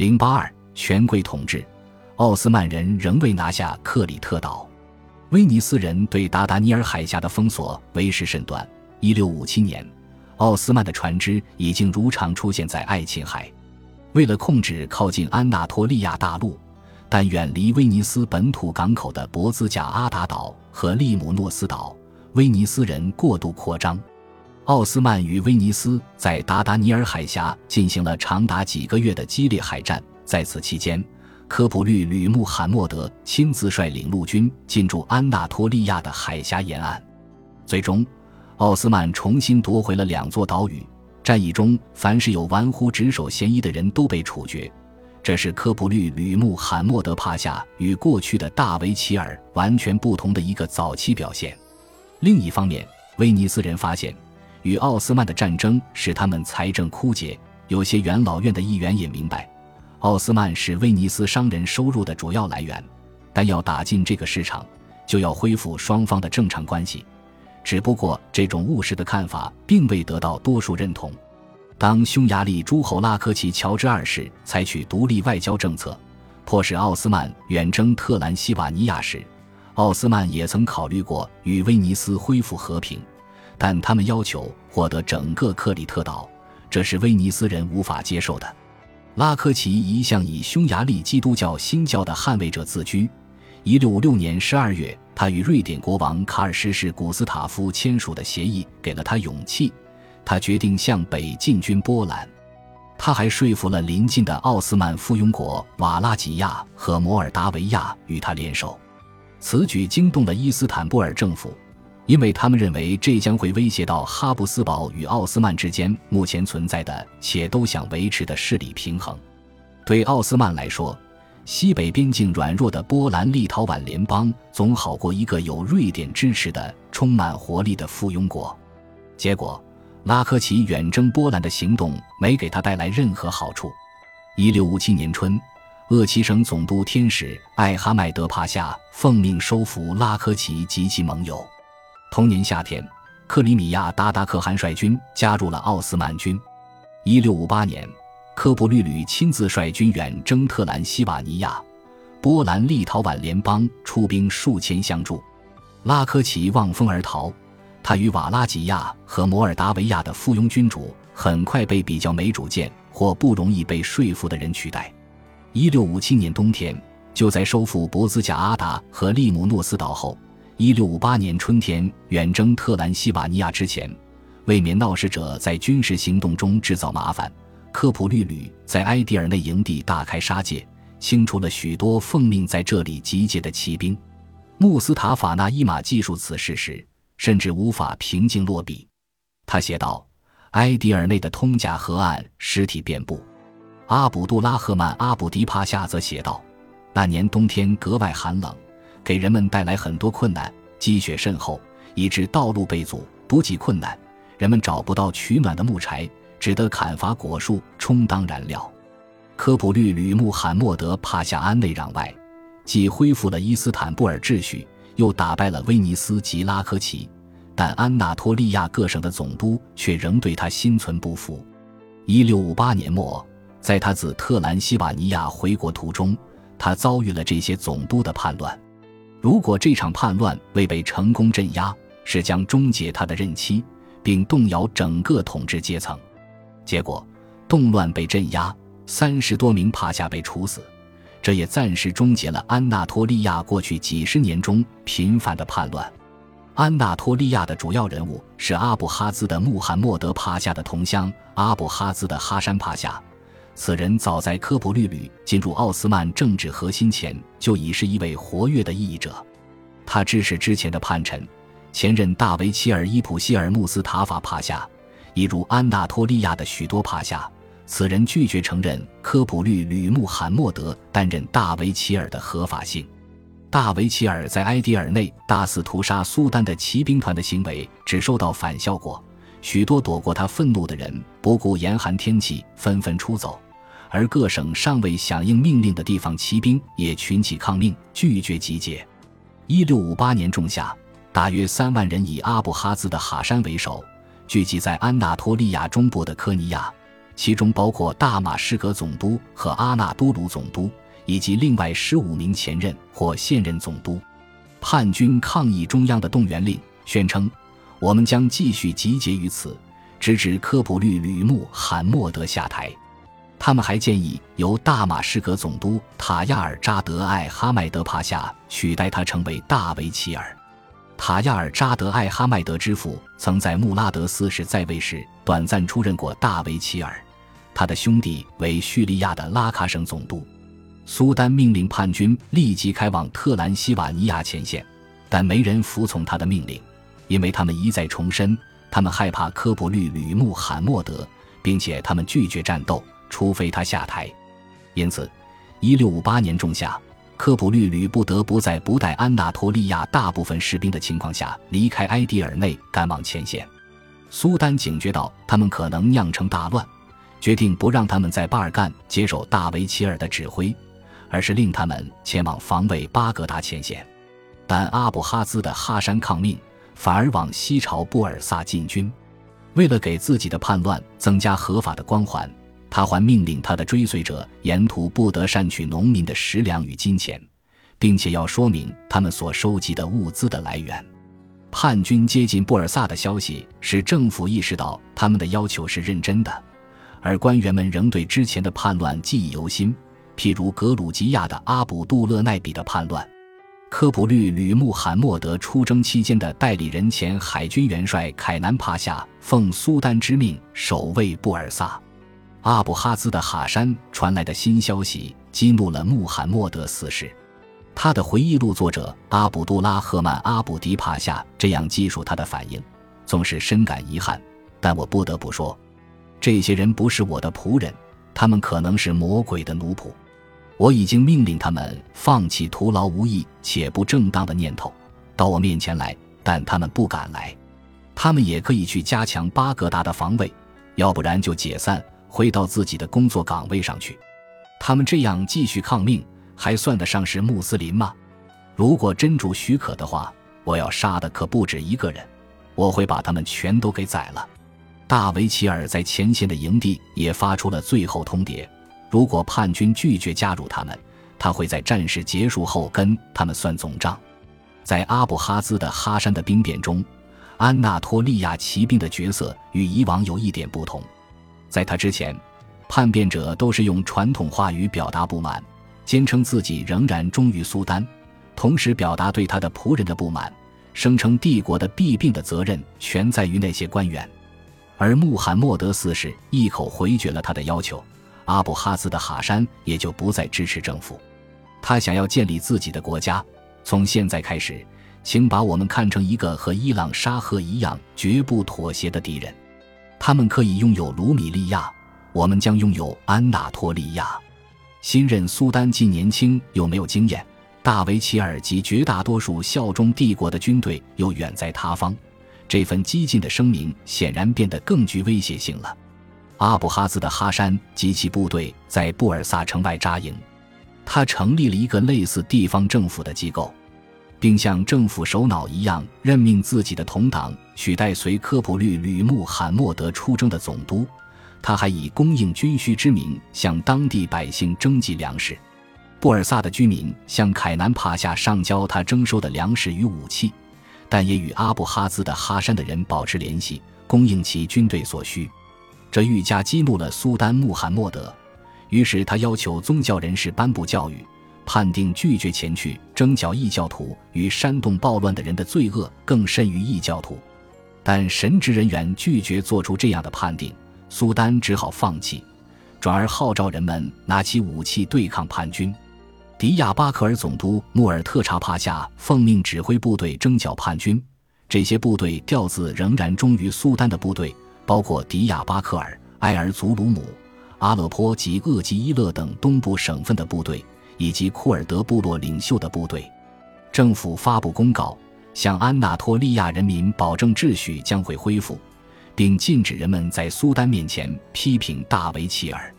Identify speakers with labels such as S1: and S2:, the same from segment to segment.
S1: 零八二权贵统治，奥斯曼人仍未拿下克里特岛。威尼斯人对达达尼尔海峡的封锁为时甚短。一六五七年，奥斯曼的船只已经如常出现在爱琴海。为了控制靠近安纳托利亚大陆，但远离威尼斯本土港口的博兹贾阿达岛和利姆诺斯岛，威尼斯人过度扩张。奥斯曼与威尼斯在达达尼尔海峡进行了长达几个月的激烈海战。在此期间，科普律吕穆罕默德亲自率领陆军进驻安纳托利亚的海峡沿岸。最终，奥斯曼重新夺回了两座岛屿。战役中，凡是有玩忽职守嫌疑的人都被处决。这是科普律吕穆罕默德帕夏与过去的大维齐尔完全不同的一个早期表现。另一方面，威尼斯人发现，与奥斯曼的战争使他们财政枯竭。有些元老院的议员也明白。奥斯曼是威尼斯商人收入的主要来源，但要打进这个市场，就要恢复双方的正常关系。只不过，这种务实的看法并未得到多数认同。当匈牙利诸侯拉科齐乔治二世采取独立外交政策，迫使奥斯曼远征特兰西瓦尼亚时，奥斯曼也曾考虑过与威尼斯恢复和平，但他们要求获得整个克里特岛，这是威尼斯人无法接受的。拉科奇一向以匈牙利基督教新教的捍卫者自居。一六五六年十二月，他与瑞典国王卡尔十世古斯塔夫签署的协议给了他勇气，他决定向北进军波兰。他还说服了邻近的奥斯曼附庸国瓦拉吉亚和摩尔达维亚与他联手。此举惊动了伊斯坦布尔政府。因为他们认为这将会威胁到哈布斯堡与奥斯曼之间目前存在的且都想维持的势力平衡。对奥斯曼来说，西北边境软弱的波兰立陶宛联邦总好过一个有瑞典支持的充满活力的附庸国。结果，拉科齐远征波兰的行动没给他带来任何好处。一六五七年春，鄂齐省总督天使艾哈迈德帕夏奉命收服拉科奇及其盟友。同年夏天，克里米亚达达可汗率军加入了奥斯曼军。一六五八年，科普律吕亲自率军远征特兰西瓦尼亚，波兰立陶宛联邦出兵数千相助。拉科奇望风而逃，他与瓦拉吉亚和摩尔达维亚的附庸君主很快被比较没主见或不容易被说服的人取代。一六五七年冬天，就在收复博兹贾阿达和利姆诺斯岛后。一六五八年春天，远征特兰西瓦尼亚之前，为免闹事者在军事行动中制造麻烦，科普律吕在埃迪尔内营地大开杀戒，清除了许多奉命在这里集结的骑兵。穆斯塔法纳伊马记述此事时，甚至无法平静落笔。他写道：“埃迪尔内的通贾河岸尸体遍布。”阿卜杜拉赫曼阿卜迪帕夏则写道：“那年冬天格外寒冷。”给人们带来很多困难，积雪甚厚，以致道路被阻，补给困难，人们找不到取暖的木柴，只得砍伐果树充当燃料。科普律吕穆罕默德帕夏安内攘外，既恢复了伊斯坦布尔秩序，又打败了威尼斯及拉科奇，但安纳托利亚各省的总督却仍对他心存不服。一六五八年末，在他自特兰西瓦尼亚回国途中，他遭遇了这些总督的叛乱。如果这场叛乱未被成功镇压，是将终结他的任期，并动摇整个统治阶层。结果，动乱被镇压，三十多名帕夏被处死，这也暂时终结了安纳托利亚过去几十年中频繁的叛乱。安纳托利亚的主要人物是阿布哈兹的穆罕默德帕夏的同乡阿布哈兹的哈山帕夏。此人早在科普律吕进入奥斯曼政治核心前就已是一位活跃的异议者。他支持之前的叛臣，前任大维齐尔伊普希尔穆斯塔法帕夏，一如安纳托利亚的许多帕夏。此人拒绝承认科普律吕穆罕默德担任大维齐尔的合法性。大维齐尔在埃迪尔内大肆屠杀苏丹的骑兵团的行为只收到反效果，许多躲过他愤怒的人不顾严寒天气，纷纷出走。而各省尚未响应命令的地方骑兵也群起抗命，拒绝集结。一六五八年仲夏，大约三万人以阿布哈兹的哈山为首，聚集在安纳托利亚中部的科尼亚。其中包括大马士革总督和阿纳都卢总督，以及另外十五名前任或现任总督。叛军抗议中央的动员令，宣称：“我们将继续集结于此，直至科普律吕穆罕默德下台。”他们还建议由大马士革总督塔亚尔扎德艾哈迈德帕夏取代他成为大维齐尔。塔亚尔扎德艾哈迈德之父曾在穆拉德四世在位时短暂出任过大维齐尔，他的兄弟为叙利亚的拉卡省总督。苏丹命令叛军立即开往特兰西瓦尼亚前线，但没人服从他的命令，因为他们一再重申他们害怕科普律吕穆罕默德，并且他们拒绝战斗。除非他下台，因此，一六五八年仲夏，科普律吕不得不在不带安纳托利亚大部分士兵的情况下离开埃迪尔内，赶往前线。苏丹警觉到他们可能酿成大乱，决定不让他们在巴尔干接受大维齐尔的指挥，而是令他们前往防卫巴格达前线。但阿布哈兹的哈山抗命，反而往西朝布尔萨进军。为了给自己的叛乱增加合法的光环。他还命令他的追随者沿途不得擅取农民的食粮与金钱，并且要说明他们所收集的物资的来源。叛军接近布尔萨的消息使政府意识到他们的要求是认真的，而官员们仍对之前的叛乱记忆犹新，譬如格鲁吉亚的阿卜杜勒奈比的叛乱。科普律吕穆罕默德出征期间的代理人前海军元帅凯南帕夏奉苏丹之命守卫布尔萨。阿布哈兹的哈山传来的新消息激怒了穆罕默德四世，他的回忆录作者阿卜杜拉赫曼阿卜迪帕夏这样记述他的反应，总是深感遗憾。但我不得不说，这些人不是我的仆人，他们可能是魔鬼的奴仆。我已经命令他们放弃徒劳无益且不正当的念头，到我面前来，但他们不敢来。他们也可以去加强巴格达的防卫，要不然就解散。回到自己的工作岗位上去，他们这样继续抗命，还算得上是穆斯林吗？如果真主许可的话，我要杀的可不止一个人，我会把他们全都给宰了。大维齐尔在前线的营地也发出了最后通牒：如果叛军拒绝加入他们，他会在战事结束后跟他们算总账。在阿布哈兹的哈山的兵变中，安纳托利亚骑兵的角色与以往有一点不同。在他之前，叛变者都是用传统话语表达不满，坚称自己仍然忠于苏丹，同时表达对他的仆人的不满，声称帝国的弊病的责任全在于那些官员。而穆罕默德四世一口回绝了他的要求，阿布哈兹的哈山也就不再支持政府。他想要建立自己的国家。从现在开始，请把我们看成一个和伊朗沙赫一样绝不妥协的敌人。他们可以拥有卢米利亚，我们将拥有安纳托利亚。新任苏丹既年轻又没有经验，大维齐尔及绝大多数效忠帝国的军队又远在他方，这份激进的声明显然变得更具威胁性了。阿布哈兹的哈山及其部队在布尔萨城外扎营，他成立了一个类似地方政府的机构。并像政府首脑一样任命自己的同党取代随科普律吕穆罕默德出征的总督。他还以供应军需之名向当地百姓征集粮食。布尔萨的居民向凯南帕夏上交他征收的粮食与武器，但也与阿布哈兹的哈山的人保持联系，供应其军队所需。这愈加激怒了苏丹穆罕默德，于是他要求宗教人士颁布教育。判定拒绝前去征剿异教徒与煽动暴乱的人的罪恶更甚于异教徒，但神职人员拒绝做出这样的判定，苏丹只好放弃，转而号召人们拿起武器对抗叛军。迪亚巴克尔总督穆尔特查帕夏奉命指挥部队征剿叛军，这些部队调自仍然忠于苏丹的部队，包括迪亚巴克尔、埃尔祖鲁姆、阿勒颇及厄吉伊勒等东部省份的部队。以及库尔德部落领袖的部队，政府发布公告，向安纳托利亚人民保证秩序将会恢复，并禁止人们在苏丹面前批评大维齐尔。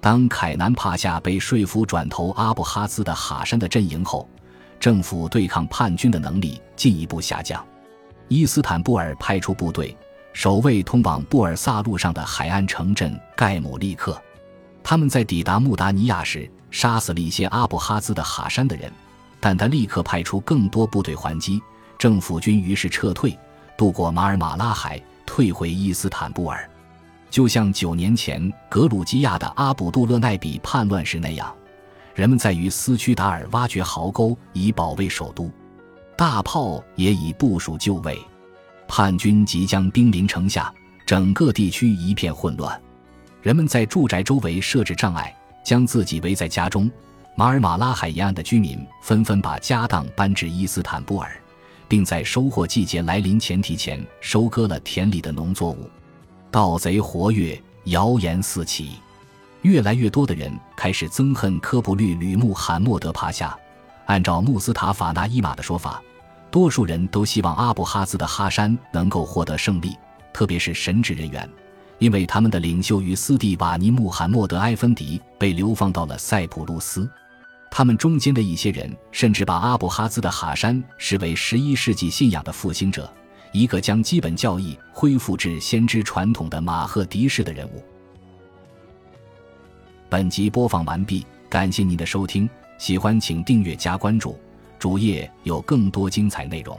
S1: 当凯南帕夏被说服转投阿布哈兹的哈山的阵营后，政府对抗叛军的能力进一步下降。伊斯坦布尔派出部队，守卫通往布尔萨路上的海岸城镇盖姆利克。他们在抵达穆达尼亚时，杀死了一些阿布哈兹的哈山的人，但他立刻派出更多部队还击，政府军于是撤退，渡过马尔马拉海，退回伊斯坦布尔。就像九年前格鲁吉亚的阿卜杜勒奈比叛乱时那样，人们在与斯屈达尔挖掘壕沟以保卫首都，大炮也已部署就位。叛军即将兵临城下，整个地区一片混乱。人们在住宅周围设置障碍，将自己围在家中。马尔马拉海沿岸的居民纷纷把家当搬至伊斯坦布尔，并在收获季节来临前提前收割了田里的农作物。盗贼活跃，谣言四起，越来越多的人开始憎恨科普律吕穆罕默德帕夏。按照穆斯塔法纳伊玛的说法。多数人都希望阿布哈兹的哈山能够获得胜利，特别是神职人员，因为他们的领袖与斯蒂瓦尼穆罕默德埃芬迪被流放到了塞浦路斯。他们中间的一些人甚至把阿布哈兹的哈山视为十一世纪信仰的复兴者，一个将基本教义恢复至先知传统的马赫迪式的人物。本集播放完毕，感谢您的收听，喜欢请订阅加关注。主页有更多精彩内容。